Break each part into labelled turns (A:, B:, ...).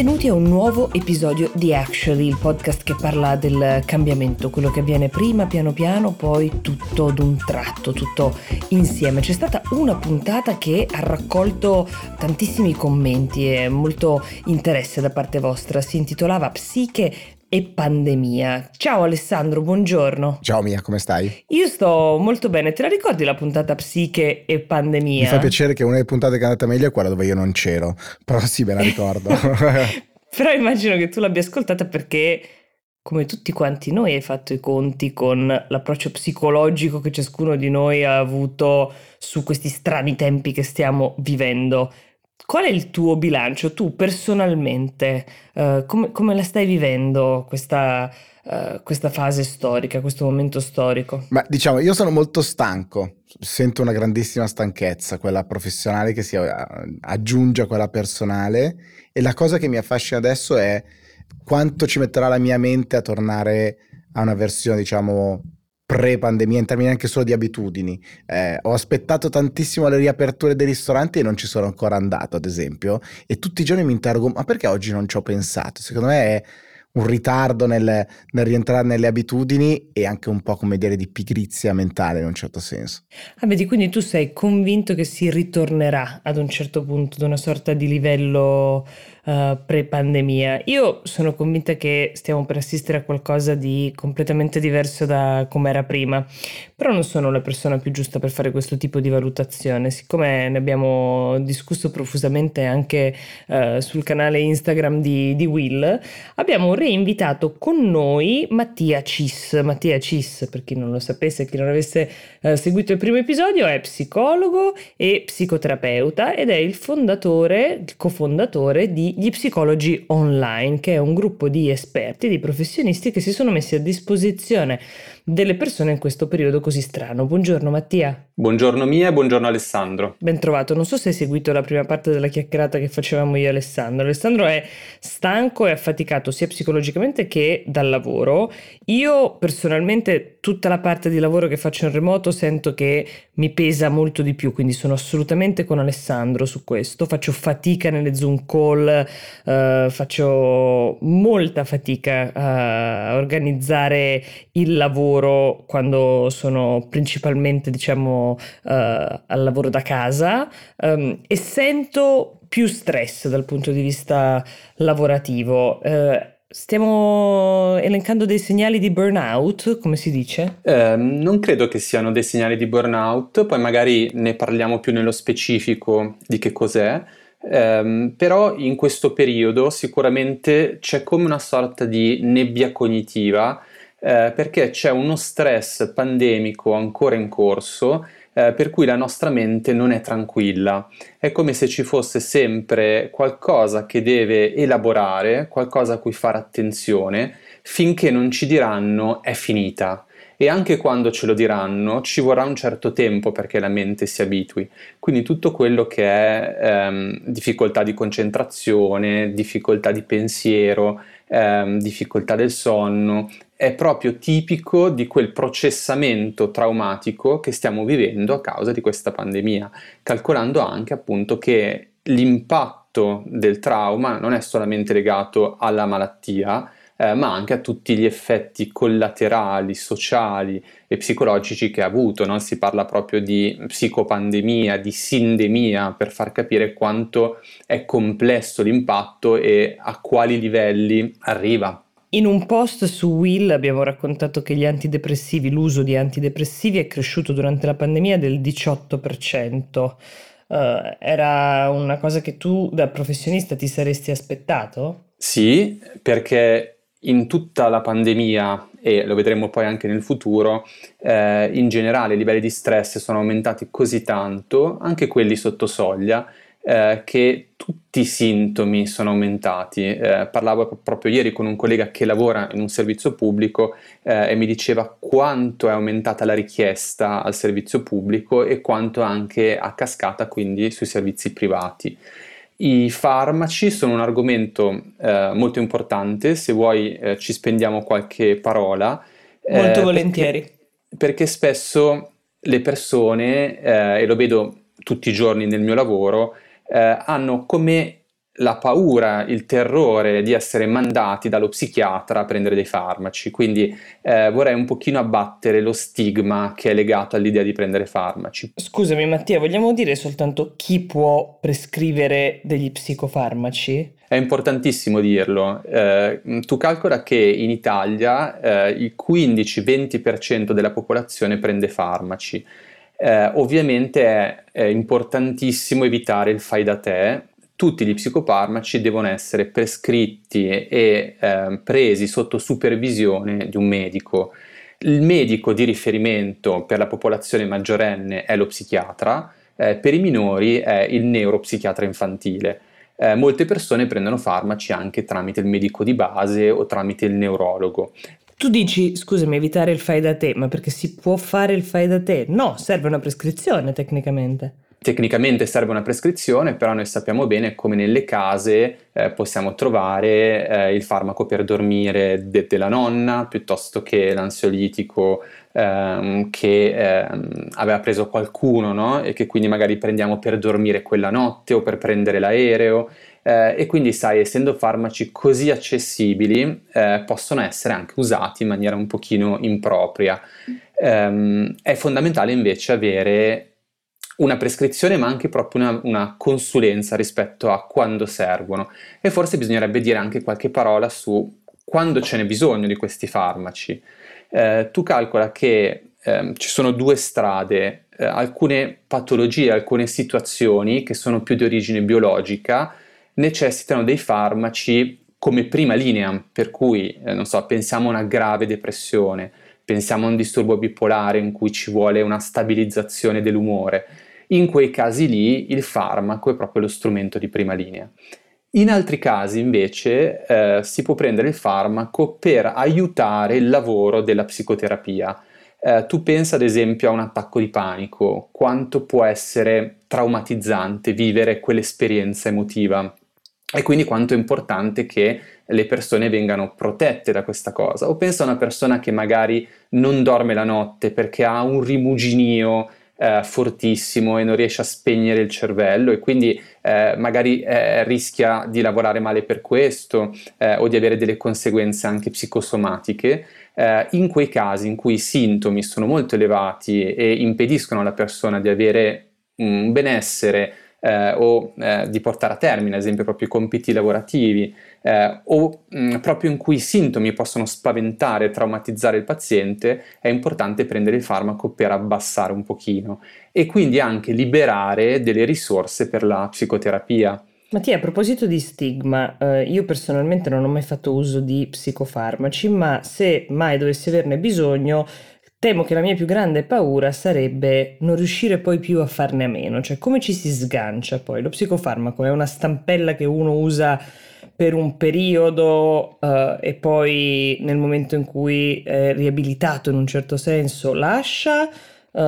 A: Benvenuti a un nuovo episodio di Actually, il podcast che parla del cambiamento, quello che avviene prima, piano piano, poi tutto d'un tratto, tutto insieme. C'è stata una puntata che ha raccolto tantissimi commenti e molto interesse da parte vostra. Si intitolava Psiche e pandemia. Ciao Alessandro, buongiorno.
B: Ciao Mia, come stai?
A: Io sto molto bene. Te la ricordi la puntata psiche e pandemia?
B: Mi fa piacere che una delle puntate che è andata meglio è quella dove io non c'ero, però sì, me la ricordo.
A: però immagino che tu l'abbia ascoltata perché come tutti quanti noi hai fatto i conti con l'approccio psicologico che ciascuno di noi ha avuto su questi strani tempi che stiamo vivendo. Qual è il tuo bilancio? Tu personalmente, uh, come, come, la stai vivendo questa, uh, questa, fase storica, questo momento storico?
B: Ma diciamo, io sono molto stanco, sento una grandissima stanchezza, quella professionale che si aggiunge a quella personale e la cosa che mi affascina adesso è quanto ci metterà la mia mente a tornare a una versione, diciamo, pre-pandemia in termini anche solo di abitudini. Eh, ho aspettato tantissimo le riaperture dei ristoranti e non ci sono ancora andato, ad esempio, e tutti i giorni mi interrogo, ma perché oggi non ci ho pensato? Secondo me è un ritardo nel, nel, rientrare nelle abitudini e anche un po' come dire di pigrizia mentale in un certo senso.
A: Ah, vedi, quindi tu sei convinto che si ritornerà ad un certo punto ad una sorta di livello uh, pre-pandemia. Io sono convinta che stiamo per assistere a qualcosa di completamente diverso da come era prima, però non sono la persona più giusta per fare questo tipo di valutazione, siccome ne abbiamo discusso profusamente anche uh, sul canale Instagram di, di Will, abbiamo reinvitato con noi Mattia Cis. Mattia Cis, per chi non lo sapesse, chi non avesse uh, seguito il primo episodio, è psicologo e psicoterapeuta ed è il fondatore, il cofondatore di Gli Psicologi Online, che è un gruppo di esperti, di professionisti che si sono messi a disposizione delle persone in questo periodo così strano. Buongiorno Mattia.
C: Buongiorno Mia e buongiorno Alessandro.
A: Ben trovato, non so se hai seguito la prima parte della chiacchierata che facevamo io e Alessandro. Alessandro è stanco e affaticato sia psicologicamente che dal lavoro. Io personalmente tutta la parte di lavoro che faccio in remoto sento che mi pesa molto di più, quindi sono assolutamente con Alessandro su questo. Faccio fatica nelle Zoom call, uh, faccio molta fatica a organizzare il lavoro lavoro quando sono principalmente, diciamo, uh, al lavoro da casa um, e sento più stress dal punto di vista lavorativo. Uh, Stiamo elencando dei segnali di burnout, come si dice?
C: Eh, non credo che siano dei segnali di burnout, poi magari ne parliamo più nello specifico di che cos'è, eh, però in questo periodo sicuramente c'è come una sorta di nebbia cognitiva eh, perché c'è uno stress pandemico ancora in corso eh, per cui la nostra mente non è tranquilla. È come se ci fosse sempre qualcosa che deve elaborare, qualcosa a cui fare attenzione, finché non ci diranno è finita. E anche quando ce lo diranno ci vorrà un certo tempo perché la mente si abitui. Quindi tutto quello che è ehm, difficoltà di concentrazione, difficoltà di pensiero, ehm, difficoltà del sonno, è proprio tipico di quel processamento traumatico che stiamo vivendo a causa di questa pandemia, calcolando anche appunto che l'impatto del trauma non è solamente legato alla malattia, eh, ma anche a tutti gli effetti collaterali, sociali e psicologici che ha avuto. No? Si parla proprio di psicopandemia, di sindemia, per far capire quanto è complesso l'impatto e a quali livelli arriva.
A: In un post su Will abbiamo raccontato che gli antidepressivi, l'uso di antidepressivi è cresciuto durante la pandemia del 18%. Uh, eh, era una cosa che tu da professionista ti saresti aspettato?
C: Sì, perché in tutta la pandemia, e lo vedremo poi anche nel futuro, eh, in generale i livelli di stress sono aumentati così tanto, anche quelli sotto soglia, eh, che tutti i sintomi sono aumentati. Eh, parlavo proprio ieri con un collega che lavora in un servizio pubblico eh, e mi diceva quanto è aumentata la richiesta al servizio pubblico e quanto anche a cascata quindi sui servizi privati. I farmaci sono un argomento eh, molto importante, se vuoi eh, ci spendiamo qualche parola.
A: Molto volentieri.
C: Perché, perché spesso le persone, e lo vedo tutti i giorni nel mio lavoro, eh, hanno come la paura, il terrore di essere mandati dallo psichiatra a prendere dei farmaci. Quindi eh, vorrei un pochino abbattere lo stigma che è legato all'idea di prendere farmaci.
A: Scusami Mattia, vogliamo dire soltanto chi può prescrivere degli psicofarmaci?
C: È importantissimo dirlo. Eh, tu calcola che in Italia eh, il 15-20% della popolazione prende farmaci. Eh, ovviamente è, è importantissimo evitare il fai da te tutti gli psicofarmaci devono essere prescritti e eh, presi sotto supervisione di un medico. Il medico di riferimento per la popolazione maggiorenne è lo psichiatra, eh, per i minori è il neuropsichiatra infantile. Eh, molte persone prendono farmaci anche tramite il medico di base o tramite il neurologo.
A: Tu dici, scusami, evitare il fai da te, ma perché si può fare il fai da te? No, serve una prescrizione tecnicamente.
C: Tecnicamente serve una prescrizione, però noi sappiamo bene come nelle case eh, possiamo trovare eh, il farmaco per dormire de- della nonna piuttosto che l'ansiolitico ehm, che ehm, aveva preso qualcuno no? e che quindi magari prendiamo per dormire quella notte o per prendere l'aereo. Eh, e quindi sai, essendo farmaci così accessibili, eh, possono essere anche usati in maniera un pochino impropria. Um, è fondamentale invece avere una prescrizione ma anche proprio una, una, consulenza rispetto a quando servono e forse bisognerebbe dire anche qualche parola su quando ce n'è bisogno di questi farmaci. Eh, tu calcola che eh, ci sono due strade, eh, alcune patologie, alcune situazioni che sono più di origine biologica necessitano dei farmaci come prima linea, per cui, eh, non so, pensiamo a una grave depressione, pensiamo a un disturbo bipolare in cui ci vuole una stabilizzazione dell'umore in quei casi lì il farmaco è proprio lo strumento di prima linea. In altri casi invece eh, si può prendere il farmaco per aiutare il lavoro della psicoterapia. Eh, tu pensa ad esempio a un attacco di panico, quanto può essere traumatizzante vivere quell'esperienza emotiva e quindi quanto è importante che le persone vengano protette da questa cosa. O pensa a una persona che magari non dorme la notte perché ha un rimuginio eh, fortissimo e non riesce a spegnere il cervello e quindi eh, magari eh, rischia di lavorare male per questo eh, o di avere delle conseguenze anche psicosomatiche. Eh, in quei casi in cui i sintomi sono molto elevati e impediscono alla persona di avere un benessere eh, o eh, di portare a termine, ad esempio, proprio i compiti lavorativi, eh, o mh, proprio in cui i sintomi possono spaventare e traumatizzare il paziente, è importante prendere il farmaco per abbassare un pochino e quindi anche liberare delle risorse per la psicoterapia.
A: Mattia, a proposito di stigma, eh, io personalmente non ho mai fatto uso di psicofarmaci, ma se mai dovessi averne bisogno, Temo che la mia più grande paura sarebbe non riuscire poi più a farne a meno, cioè come ci si sgancia poi. Lo psicofarmaco è una stampella che uno usa per un periodo uh, e poi nel momento in cui è riabilitato in un certo senso lascia, uh,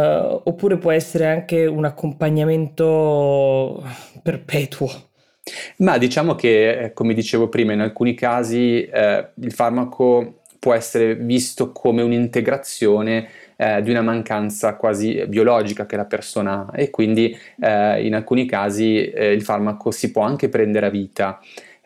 A: oppure può essere anche un accompagnamento perpetuo.
C: Ma diciamo che, eh, come dicevo prima, in alcuni casi eh, il farmaco può essere visto come un'integrazione eh, di una mancanza quasi biologica che la persona ha e quindi eh, in alcuni casi eh, il farmaco si può anche prendere a vita.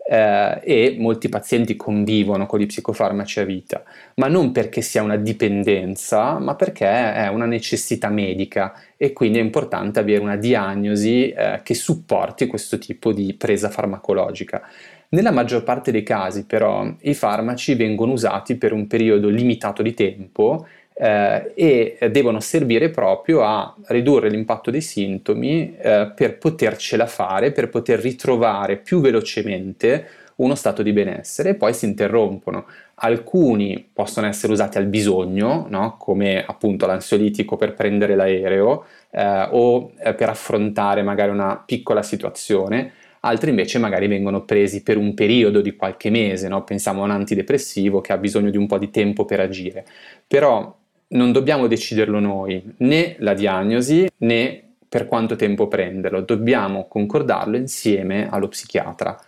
C: Eh, e molti pazienti convivono con gli psicofarmaci a vita, ma non perché sia una dipendenza, ma perché è una necessità medica e quindi è importante avere una diagnosi eh, che supporti questo tipo di presa farmacologica. Nella maggior parte dei casi però i farmaci vengono usati per un periodo limitato di tempo eh, e devono servire proprio a ridurre l'impatto dei sintomi eh, per potercela fare, per poter ritrovare più velocemente uno stato di benessere e poi si interrompono. Alcuni possono essere usati al bisogno, no? come appunto l'ansiolitico per prendere l'aereo eh, o eh, per affrontare magari una piccola situazione, altri invece magari vengono presi per un periodo di qualche mese, no? pensiamo a un antidepressivo che ha bisogno di un po' di tempo per agire, però non dobbiamo deciderlo noi, né la diagnosi né per quanto tempo prenderlo, dobbiamo concordarlo insieme allo psichiatra.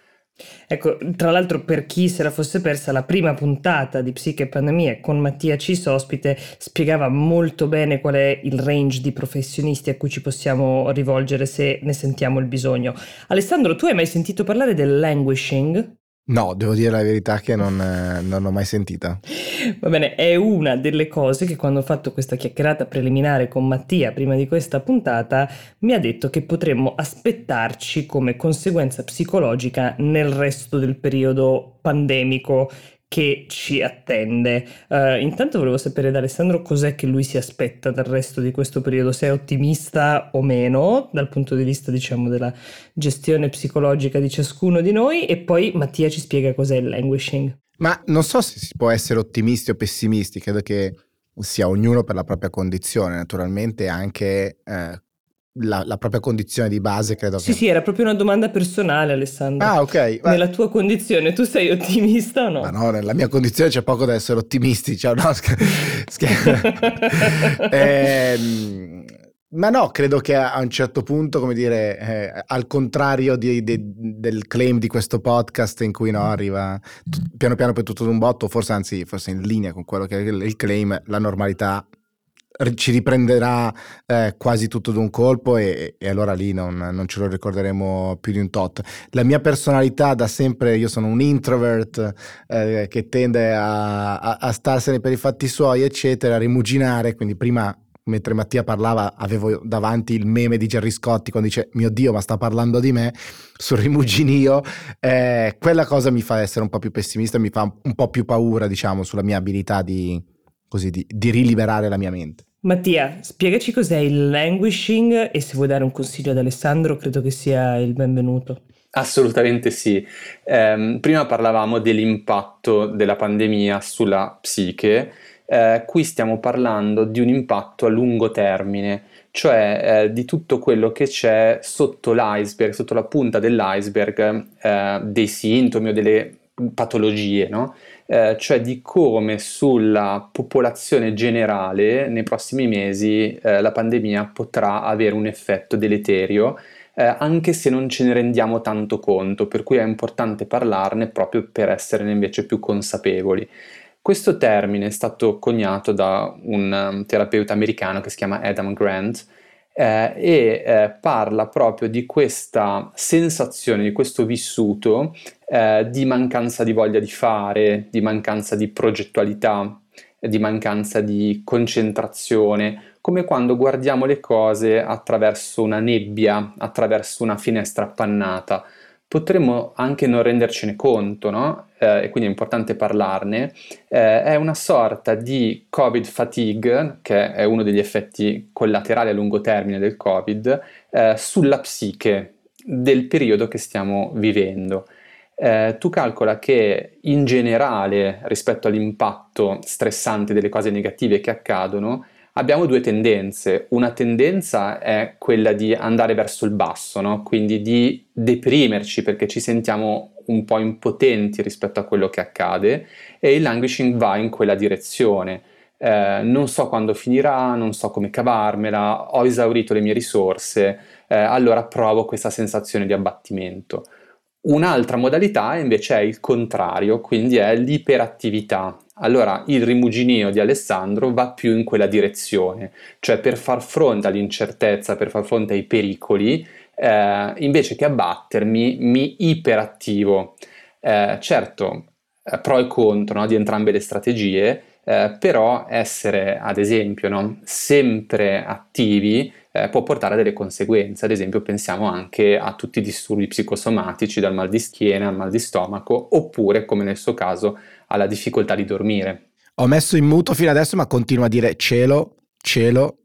A: Ecco, tra l'altro per chi se la fosse persa, la prima puntata di Psiche e Pandemia con Mattia Cis ospite spiegava molto bene qual è il range di professionisti a cui ci possiamo rivolgere se ne sentiamo il bisogno. Alessandro, tu hai mai sentito parlare del languishing?
B: No, devo dire la verità che non, eh, non l'ho mai sentita.
A: Va bene, è una delle cose che quando ho fatto questa chiacchierata preliminare con Mattia prima di questa puntata mi ha detto che potremmo aspettarci come conseguenza psicologica nel resto del periodo pandemico che ci attende. Uh, intanto volevo sapere da Alessandro cos'è che lui si aspetta dal resto di questo periodo, se è ottimista o meno dal punto di vista diciamo della gestione psicologica di ciascuno di noi e poi Mattia ci spiega cos'è il languishing.
B: Ma non so se si può essere ottimisti o pessimisti, credo che sia ognuno per la propria condizione, naturalmente anche eh, la, la, propria condizione di base, credo.
A: Sì,
B: che...
A: sì, era proprio una domanda personale, Alessandro.
B: Ah, ok.
A: Nella tua condizione, tu sei ottimista o no?
B: Ma no, nella mia condizione c'è poco da essere ottimisti. Cioè, no, scher- scher- eh, ma no, credo che a un certo punto, come dire, eh, al contrario di, di, del claim di questo podcast in cui no, arriva t- piano piano per tutto d'un botto, forse anzi, forse in linea con quello che è il claim, la normalità ci riprenderà eh, quasi tutto d'un colpo e, e allora lì non, non, ce lo ricorderemo più di un tot. La mia personalità da sempre, io sono un introvert eh, che tende a, a, a, starsene per i fatti suoi, eccetera, a rimuginare, quindi prima mentre Mattia parlava avevo davanti il meme di Gerry Scotti quando dice mio Dio ma sta parlando di me sul rimuginio. Eh, quella cosa mi fa essere un po' più pessimista mi fa un po' più paura diciamo sulla mia abilità di, così, di, di riliberare la mia mente
A: Mattia, spiegaci cos'è il languishing e se vuoi dare un consiglio ad Alessandro credo che sia il benvenuto.
C: Assolutamente sì. Eh, prima parlavamo dell'impatto della pandemia sulla psiche, eh, qui stiamo parlando di un impatto a lungo termine, cioè eh, di tutto quello che c'è sotto l'iceberg, sotto la punta dell'iceberg, eh, dei sintomi o delle patologie, no? Eh, cioè di come sulla popolazione generale nei prossimi mesi eh, la pandemia potrà avere un effetto deleterio, eh, anche se non ce ne rendiamo tanto conto, per cui è importante parlarne proprio per essere invece più consapevoli. Questo termine è stato coniato da un um, terapeuta americano che si chiama Adam Grant, eh, e eh, parla proprio di questa sensazione, di questo vissuto eh, di mancanza di voglia di fare, di mancanza di progettualità, di mancanza di concentrazione, come quando guardiamo le cose attraverso una nebbia, attraverso una finestra appannata potremmo anche non rendercene conto, no? Eh, e quindi è importante parlarne, eh, è una sorta di Covid fatigue, che è uno degli effetti collaterali a lungo termine del Covid, eh, sulla psiche del periodo che stiamo vivendo. Eh, tu calcola che in generale rispetto all'impatto stressante delle cose negative che accadono, abbiamo due tendenze. Una tendenza è quella di andare verso il basso, no? quindi di deprimerci perché ci sentiamo un po' impotenti rispetto a quello che accade e il languishing va in quella direzione. Eh, non so quando finirà, non so come cavarmela, ho esaurito le mie risorse, eh, allora provo questa sensazione di abbattimento. Un'altra modalità invece è il contrario, quindi è l'iperattività. Allora il rimuginio di Alessandro va più in quella direzione, cioè per far fronte all'incertezza, per far fronte ai pericoli, eh, invece che abbattermi mi iperattivo. Eh, certo, eh, pro e contro no, di entrambe le strategie, eh, però essere ad esempio no, sempre attivi eh, può portare a delle conseguenze, ad esempio pensiamo anche a tutti i disturbi psicosomatici, dal mal di schiena al mal di stomaco, oppure come nel suo caso alla difficoltà di dormire.
B: Ho messo in muto fino adesso ma continuo a dire cielo, cielo,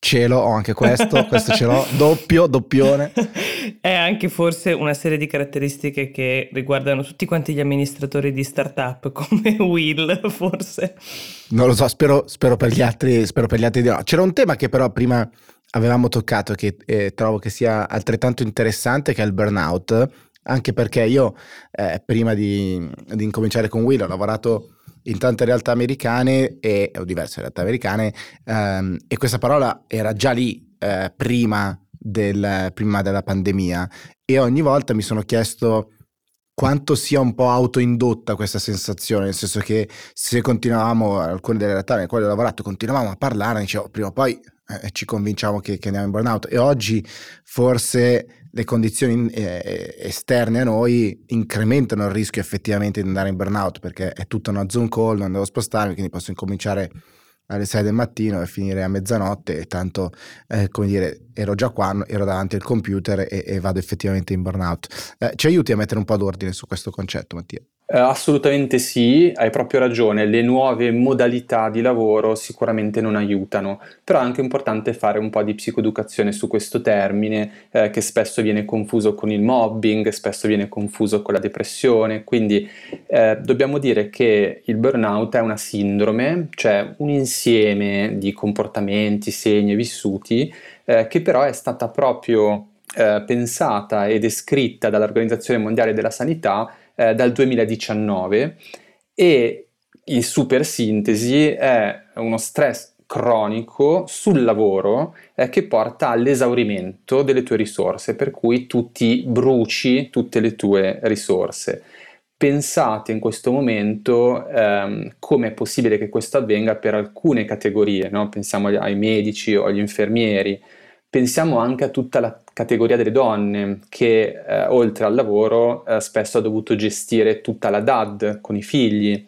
B: cielo, ho anche questo, questo ce l'ho, doppio, doppione.
A: È anche forse una serie di caratteristiche che riguardano tutti quanti gli amministratori di startup, come Will, forse.
B: Non lo so, spero, spero, per, gli altri, spero per gli altri di no. C'era un tema che però prima avevamo toccato che eh, trovo che sia altrettanto interessante, che è il burnout, anche perché io eh, prima di, di, incominciare con Will ho lavorato in tante realtà americane e, o diverse realtà americane ehm, e questa parola era già lì eh, prima, del, prima della pandemia. E ogni volta mi sono chiesto quanto sia un po' autoindotta questa sensazione, nel senso che se continuavamo, alcune delle realtà nelle quali ho lavorato, continuavamo a parlare, dicevo prima o poi eh, ci convinciamo che, che, andiamo in burnout e oggi forse le condizioni eh, esterne a noi incrementano il rischio effettivamente di andare in burnout perché è tutta una Zoom call, non devo spostarmi, quindi posso incominciare alle 6 del mattino e finire a mezzanotte e tanto, eh, come dire, ero già qua, ero davanti al computer e, e vado effettivamente in burnout. Eh, ci aiuti a mettere un po' d'ordine su questo concetto, Mattia?
C: Eh, assolutamente sì, hai proprio ragione, le nuove modalità di lavoro sicuramente non aiutano, però è anche importante fare un po' di psicoeducazione su questo termine eh, che spesso viene confuso con il mobbing, spesso viene confuso con la depressione, quindi eh, dobbiamo dire che il burnout è una sindrome, cioè un insieme di comportamenti, segni vissuti eh, che però è stata proprio eh, pensata e descritta dall'Organizzazione Mondiale della Sanità eh, dal 2019 e in super sintesi è uno stress cronico sul lavoro eh, che porta all'esaurimento delle tue risorse, per cui tu ti bruci tutte le tue risorse. Pensate in questo momento ehm, come è possibile che questo avvenga per alcune categorie, no? pensiamo ai medici o agli infermieri, pensiamo anche a tutta la categoria delle donne che eh, oltre al lavoro eh, spesso ha dovuto gestire tutta la DAD con i figli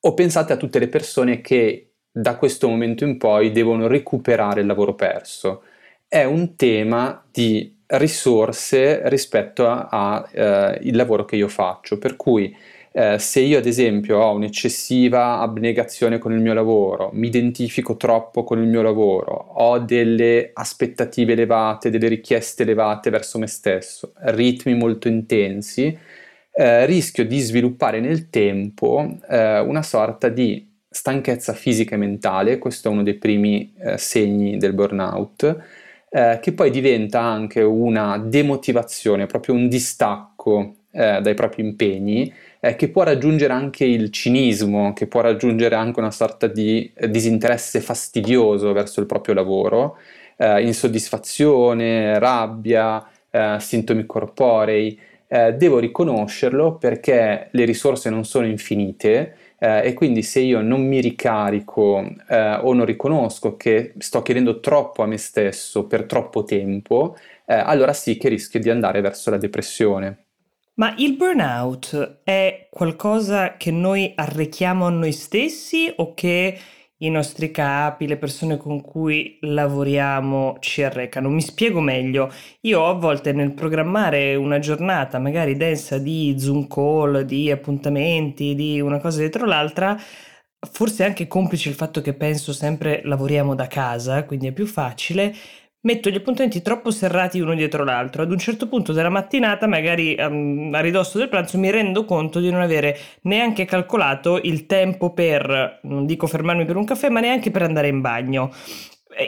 C: o pensate a tutte le persone che da questo momento in poi devono recuperare il lavoro perso. È un tema di risorse rispetto al eh, lavoro che io faccio, per cui eh, se io ad esempio ho un'eccessiva abnegazione con il mio lavoro, mi identifico troppo con il mio lavoro, ho delle aspettative elevate, delle richieste elevate verso me stesso, ritmi molto intensi, eh, rischio di sviluppare nel tempo eh, una sorta di stanchezza fisica e mentale, questo è uno dei primi eh, segni del burnout, eh, che poi diventa anche una demotivazione, proprio un distacco dai propri impegni eh, che può raggiungere anche il cinismo, che può raggiungere anche una sorta di eh, disinteresse fastidioso verso il proprio lavoro, eh, insoddisfazione, rabbia, eh, sintomi corporei. Eh, devo riconoscerlo perché le risorse non sono infinite eh, e quindi se io non mi ricarico o non riconosco che sto chiedendo troppo a me stesso per troppo tempo, allora sì che rischio di andare verso la depressione.
A: Ma il burnout è qualcosa che noi arrechiamo a noi stessi o che i nostri capi, le persone con cui lavoriamo ci arrecano? Mi spiego meglio. Io a volte nel programmare una giornata magari densa di Zoom call, di appuntamenti, di una cosa dietro l'altra, forse anche complice il fatto che penso sempre lavoriamo da casa, quindi è più facile, metto gli appuntamenti troppo serrati uno dietro l'altro. Ad un certo punto della mattinata, magari um, a ridosso del pranzo, mi rendo conto di non avere neanche calcolato il tempo per, non dico fermarmi per un caffè, ma neanche per andare in bagno.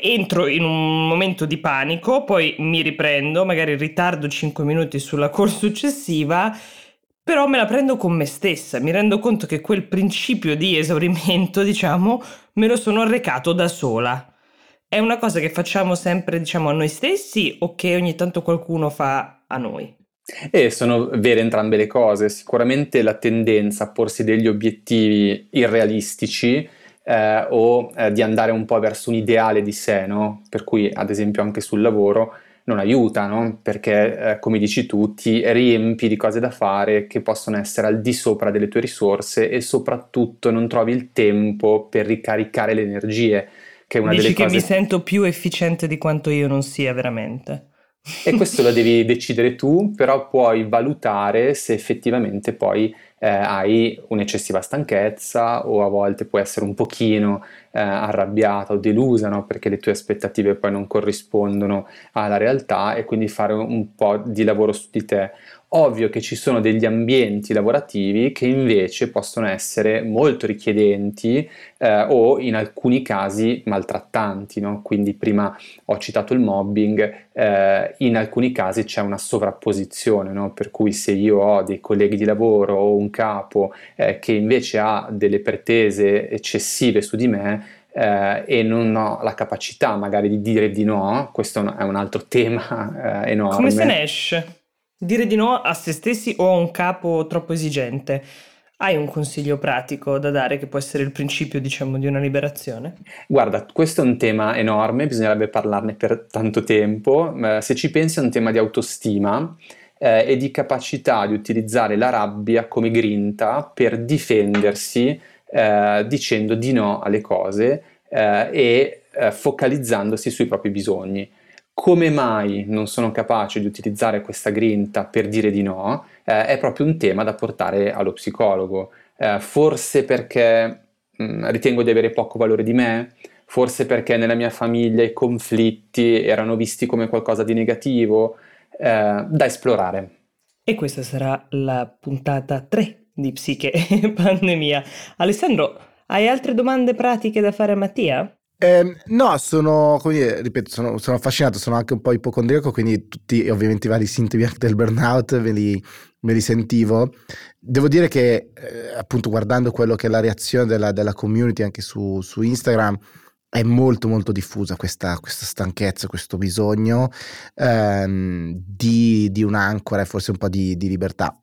A: Entro in un momento di panico, poi mi riprendo, magari ritardo 5 minuti sulla call successiva però me la prendo con me stessa, mi rendo conto che quel principio di esaurimento, diciamo, me lo sono arrecato da sola. È una cosa che facciamo sempre, diciamo, a noi stessi o che ogni tanto qualcuno fa a noi?
C: E sono vere entrambe le cose. Sicuramente la tendenza a porsi degli obiettivi irrealistici eh, o eh, di andare un po' verso un ideale di sé, no? Per cui, ad esempio, anche sul lavoro non aiuta, no? Perché, eh, come dici tu, ti riempi di cose da fare che possono essere al di sopra delle tue risorse e soprattutto non trovi il tempo per ricaricare le energie che è una
A: Dici
C: delle
A: che
C: cose...
A: mi sento più efficiente di quanto io non sia veramente.
C: E questo lo devi decidere tu, però puoi valutare se effettivamente poi eh, hai un'eccessiva stanchezza o a volte puoi essere un pochino eh, arrabbiata o delusa no? perché le tue aspettative poi non corrispondono alla realtà e quindi fare un po' di lavoro su di te Ovvio che ci sono degli ambienti lavorativi che invece possono essere molto richiedenti eh, o in alcuni casi maltrattanti, no? quindi prima ho citato il mobbing, eh, in alcuni casi c'è una sovrapposizione, no? per cui se io ho dei colleghi di lavoro o un capo eh, che invece ha delle pretese eccessive su di me, eh, e non ho la capacità magari di dire di no, questo è un altro tema eh, enorme.
A: Come se ne esce? Dire di no a se stessi o a un capo troppo esigente. Hai un consiglio pratico da dare che può essere il principio, diciamo, di una liberazione?
C: Guarda, questo è un tema enorme, bisognerebbe parlarne per tanto tempo. Eh, se ci pensi è un tema di autostima eh, e di capacità di utilizzare la rabbia come grinta per difendersi eh, dicendo di no alle cose eh, e eh, focalizzandosi sui propri bisogni. Come mai non sono capace di utilizzare questa grinta per dire di no? eh, è proprio un tema da portare allo psicologo. Eh, forse perché mh, mm, ritengo di avere poco valore di me, forse perché nella mia famiglia i conflitti erano visti come qualcosa di negativo, eh, da esplorare.
A: E questa sarà la puntata 3 di Psiche e Pandemia. Alessandro, hai altre domande pratiche da fare a Mattia?
B: Eh, no, sono, come dire, ripeto, sono, sono, affascinato, sono anche un po' ipocondriaco, quindi tutti ovviamente i vari sintomi anche del burnout ve li, me li sentivo. Devo dire che eh, appunto guardando quello che è la reazione della, della community anche su, su, Instagram è molto molto diffusa questa, questa stanchezza, questo bisogno ehm, di, di, un'ancora e forse un po' di, di libertà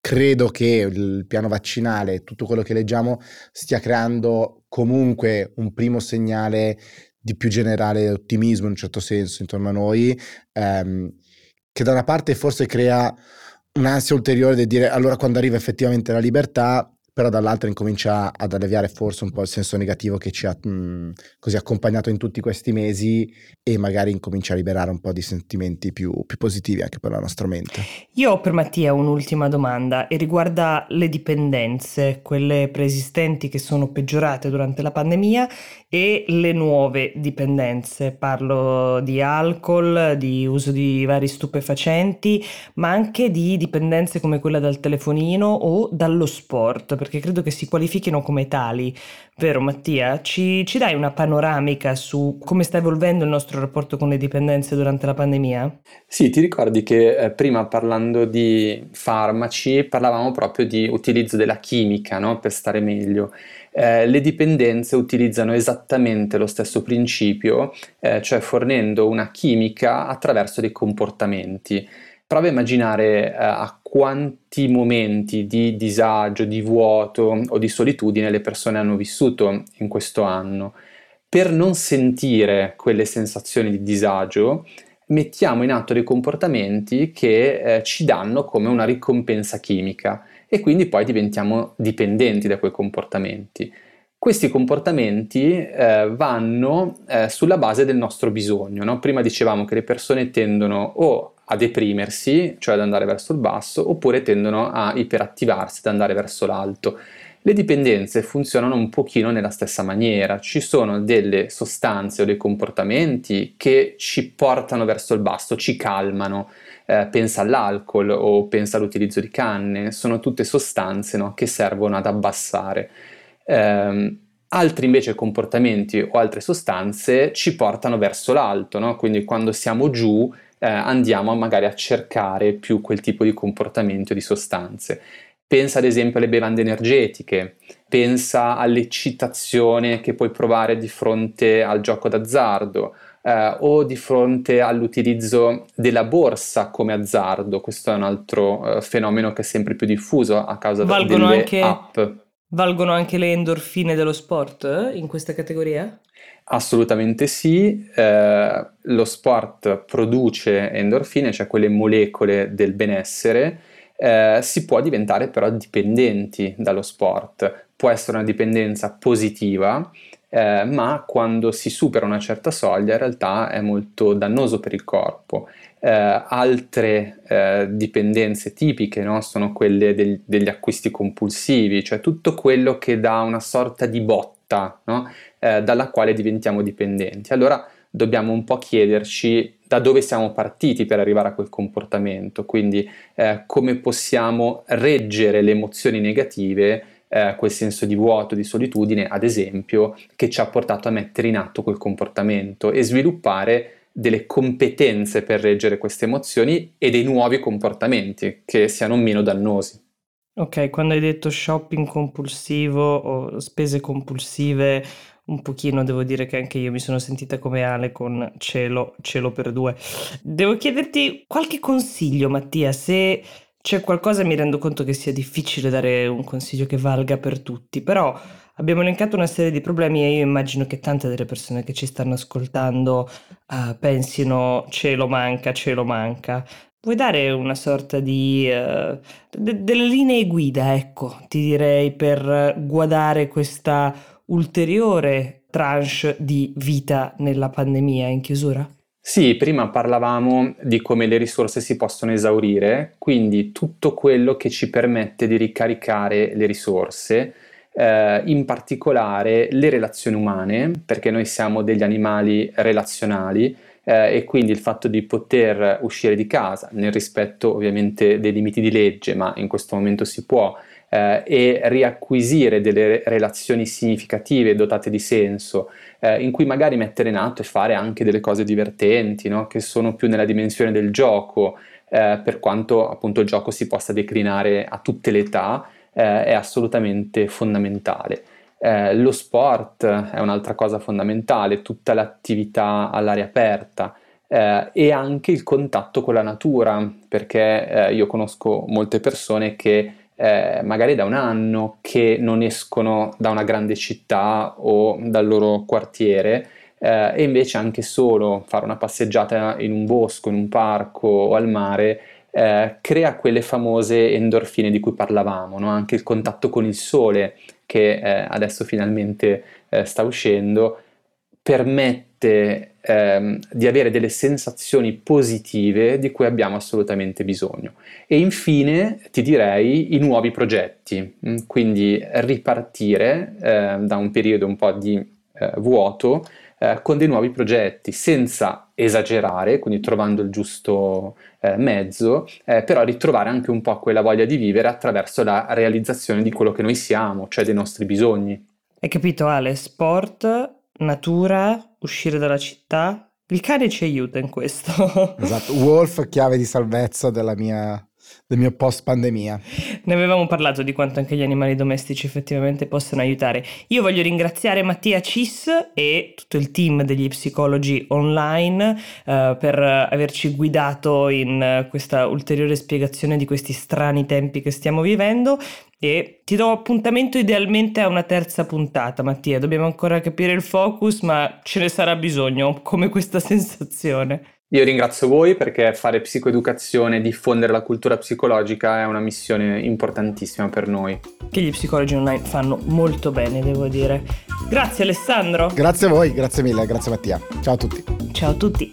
B: credo che il piano vaccinale, tutto quello che leggiamo, stia creando comunque un primo segnale di più generale ottimismo in un certo senso intorno a noi, ehm, che da una parte forse crea un'ansia ulteriore di dire allora quando arriva effettivamente la libertà però dall'altra incomincia ad alleviare forse un po' il senso negativo che ci ha mh, così accompagnato in tutti questi mesi e magari incomincia a liberare un po' di sentimenti più, più positivi anche per la nostra mente.
A: Io ho per Mattia un'ultima domanda e riguarda le dipendenze, quelle preesistenti che sono peggiorate durante la pandemia e le nuove dipendenze. Parlo di alcol, di uso di vari stupefacenti, ma anche di dipendenze come quella dal telefonino o dallo sport perché credo che si qualifichino come tali. Vero Mattia? Ci, ci dai una panoramica su come sta evolvendo il nostro rapporto con le dipendenze durante la pandemia?
C: Sì, ti ricordi che eh, prima parlando di farmaci parlavamo proprio di utilizzo della chimica no? per stare meglio. Eh, le dipendenze utilizzano esattamente lo stesso principio, eh, cioè fornendo una chimica attraverso dei comportamenti. Prova a immaginare eh, a quanti momenti di disagio, di vuoto o di solitudine le persone hanno vissuto in questo anno. Per non sentire quelle sensazioni di disagio, mettiamo in atto dei comportamenti che eh, ci danno come una ricompensa chimica e quindi poi diventiamo dipendenti da quei comportamenti. Questi comportamenti eh, vanno eh, sulla base del nostro bisogno. No? Prima dicevamo che le persone tendono o a deprimersi, cioè ad andare verso il basso, oppure tendono a iperattivarsi, ad andare verso l'alto. Le dipendenze funzionano un pochino nella stessa maniera, ci sono delle sostanze o dei comportamenti che ci portano verso il basso, ci calmano, eh, pensa all'alcol o pensa all'utilizzo di canne, sono tutte sostanze no, che servono ad abbassare. Eh, altri invece comportamenti o altre sostanze ci portano verso l'alto, no? quindi quando siamo giù eh, andiamo magari a cercare più quel tipo di comportamento di sostanze. Pensa ad esempio alle bevande energetiche, pensa all'eccitazione che puoi provare di fronte al gioco d'azzardo eh, o di fronte all'utilizzo della borsa come azzardo. Questo è un altro eh, fenomeno che è sempre più diffuso a causa
A: Valgono
C: delle
A: anche,
C: app.
A: Valgono anche le endorfine dello sport eh, in questa categoria?
C: Assolutamente sì, eh, lo sport produce endorfine, cioè quelle molecole del benessere, eh, si può diventare però dipendenti dallo sport. Può essere una dipendenza positiva, eh, ma quando si supera una certa soglia in realtà è molto dannoso per il corpo. Eh, altre eh, dipendenze tipiche no? sono quelle del, degli acquisti compulsivi, cioè tutto quello che dà una sorta di botta no? eh, dalla quale diventiamo dipendenti. Allora dobbiamo un po' chiederci da dove siamo partiti per arrivare a quel comportamento, quindi eh, come possiamo reggere le emozioni negative, eh, quel senso di vuoto, di solitudine, ad esempio, che ci ha portato a mettere in atto quel comportamento e sviluppare delle competenze per reggere queste emozioni e dei nuovi comportamenti che siano meno dannosi.
A: Ok, quando hai detto shopping compulsivo o spese compulsive un pochino devo dire che anche io mi sono sentita come Ale con cielo, cielo per due. Devo chiederti qualche consiglio, Mattia, se c'è qualcosa mi rendo conto che sia difficile dare un consiglio che valga per tutti, però abbiamo elencato una serie di problemi e io immagino che tante delle persone che ci stanno ascoltando uh, pensino cielo manca, cielo manca. Vuoi dare una sorta di... Uh, de- delle linee guida, ecco, ti direi, per guardare questa ulteriore tranche di vita nella pandemia in chiusura?
C: Sì, prima parlavamo di come le risorse si possono esaurire, quindi tutto quello che ci permette di ricaricare le risorse, eh, in particolare le relazioni umane, perché noi siamo degli animali relazionali eh, e quindi il fatto di poter uscire di casa nel rispetto ovviamente dei limiti di legge, ma in questo momento si può, eh, e riacquisire delle relazioni significative dotate di senso, eh, in cui magari mettere in atto e fare anche delle cose divertenti, no? che sono più nella dimensione del gioco, eh, per quanto appunto il gioco si possa declinare a tutte le età, eh, è assolutamente fondamentale. Eh, lo sport è un'altra cosa fondamentale, tutta l'attività all'aria aperta. Eh, e anche il contatto con la natura, perché eh, io conosco molte persone che eh, magari da un anno che non escono da una grande città o dal loro quartiere eh, e invece anche solo fare una passeggiata in un bosco, in un parco o al mare eh, crea quelle famose endorfine di cui parlavamo, no? anche il contatto con il sole che eh, adesso finalmente eh, sta uscendo permette ehm, di avere delle sensazioni positive di cui abbiamo assolutamente bisogno. E infine ti direi i nuovi progetti, mm, quindi ripartire eh, da un periodo un po' di eh, vuoto eh, con dei nuovi progetti senza esagerare, quindi trovando il giusto eh, mezzo, eh, però ritrovare anche un po' quella voglia di vivere attraverso la realizzazione di quello che noi siamo, cioè dei nostri bisogni.
A: Hai capito Ale? Sport, natura, uscire dalla città. Il cane ci aiuta in questo.
B: esatto, Wolf, chiave di salvezza della mia del mio post pandemia.
A: Ne avevamo parlato di quanto anche gli animali domestici effettivamente possono aiutare. Io voglio ringraziare Mattia Cis e tutto il team degli psicologi online uh, per averci guidato in questa ulteriore spiegazione di questi strani tempi che stiamo vivendo e ti do appuntamento idealmente a una terza puntata, Mattia. Dobbiamo ancora capire il focus, ma ce ne sarà bisogno, come questa sensazione.
C: Io ringrazio voi perché fare psicoeducazione e diffondere la cultura psicologica è una missione importantissima per noi.
A: Che gli psicologi online fanno molto bene, devo dire. Grazie Alessandro.
B: Grazie a voi, grazie mille, grazie Mattia. Ciao a tutti.
A: Ciao a tutti.